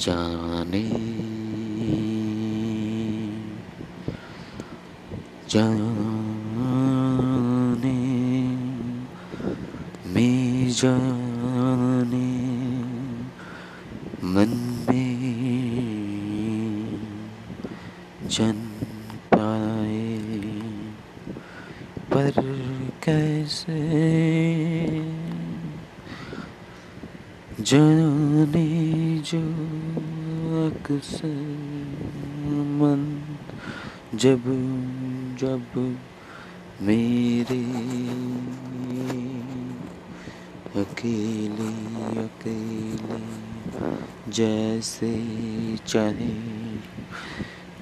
जाने। जाने। में जाने। मन में जन पाए। पर कैसे जाने जो अक्सर मन जब जब मेरे अकेले अकेले जैसे चाहे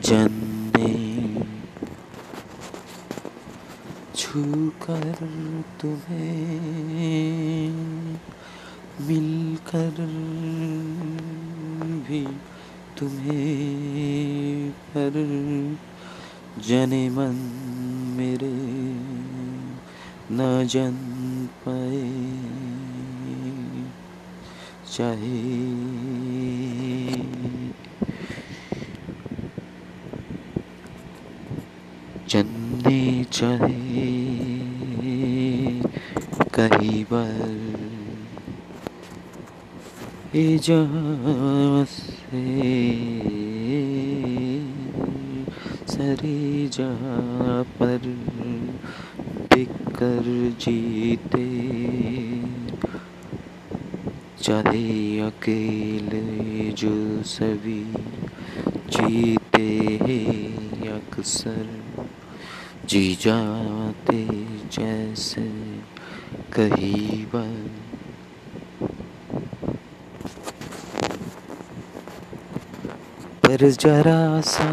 जन्ने छू कर तुम्हें मिलकर भी तुम्हें पर जने मन मेरे न जन पाए। चाहे जन्ने चाहे कहीं बार ये जहाँ से सरे जहाँ पर बिकर जीते। चाहे अकेले जो सभी जीते हैं, अक्सर जी जाते जैसे कहीं बार पर जरा सा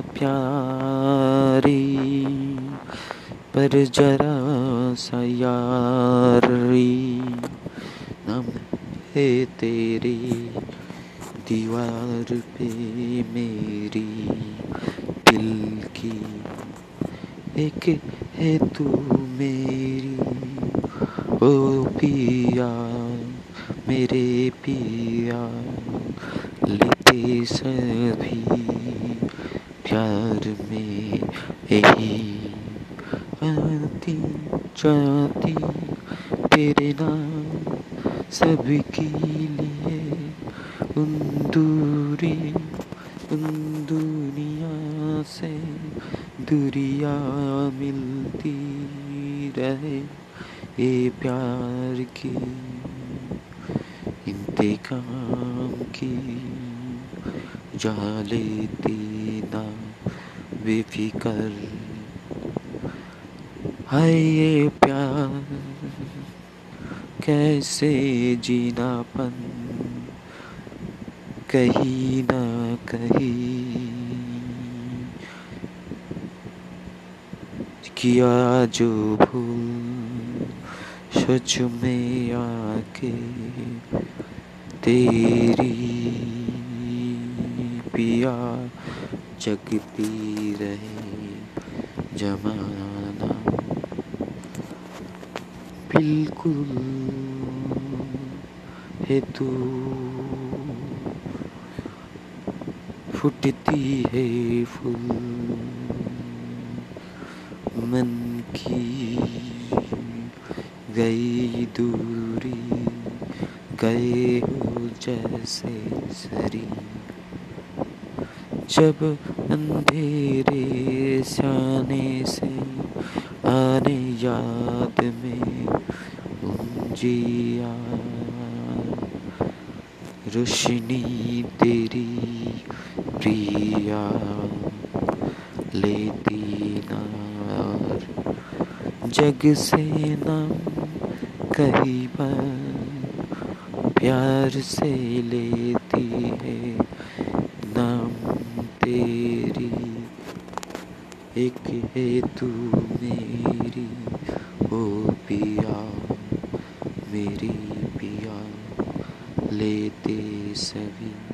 प्यारी, पर जरा सा यारी। नम है तेरी दीवार पे मेरी दिल की, एक है तू मेरी। ओ पिया, मेरे पिया लेते सभी प्यार में यही आती जाती, तेरे नाम सबके लिए उन दूरी उन दुनिया से दूरिया मिलती रहे, ये प्यार की, इंतकाम की। जा लेती ना बेफिकर। है ये प्यार, कैसे जीनापन? कहीं ना कहीं किया जो भूल, सच में आके तेरी पिया जगती रहे जमाना। बिल्कुल है तू। फुटती है फूल मन की गई दूरी, गए हो जैसे सरी जब अंधेरे सने से आने याद में उंजिया। रोशनी तेरी प्रिया लेती नार। जग से नाम कहीं पर प्यार से लेती है नाम तेरी एक है तू मेरी ओ पिया मेरी पिया लेते सभी